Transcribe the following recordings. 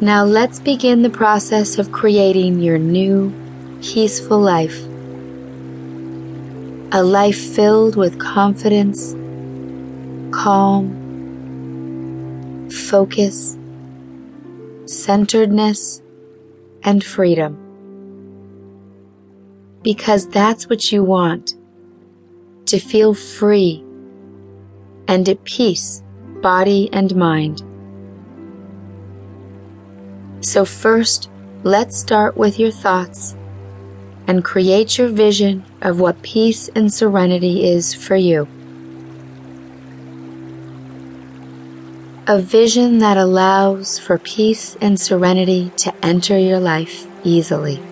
Now let's begin the process of creating your new, peaceful life. A life filled with confidence, calm, focus, centeredness, and freedom. Because that's what you want to feel free and at peace, body and mind. So, first, let's start with your thoughts and create your vision of what peace and serenity is for you. A vision that allows for peace and serenity to enter your life easily.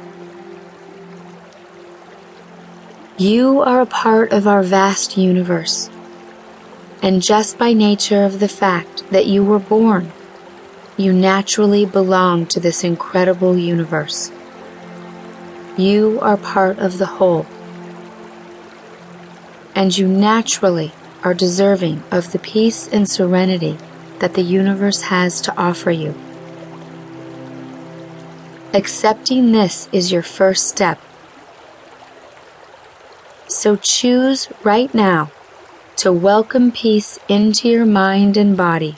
You are a part of our vast universe, and just by nature of the fact that you were born, you naturally belong to this incredible universe. You are part of the whole. And you naturally are deserving of the peace and serenity that the universe has to offer you. Accepting this is your first step. So choose right now to welcome peace into your mind and body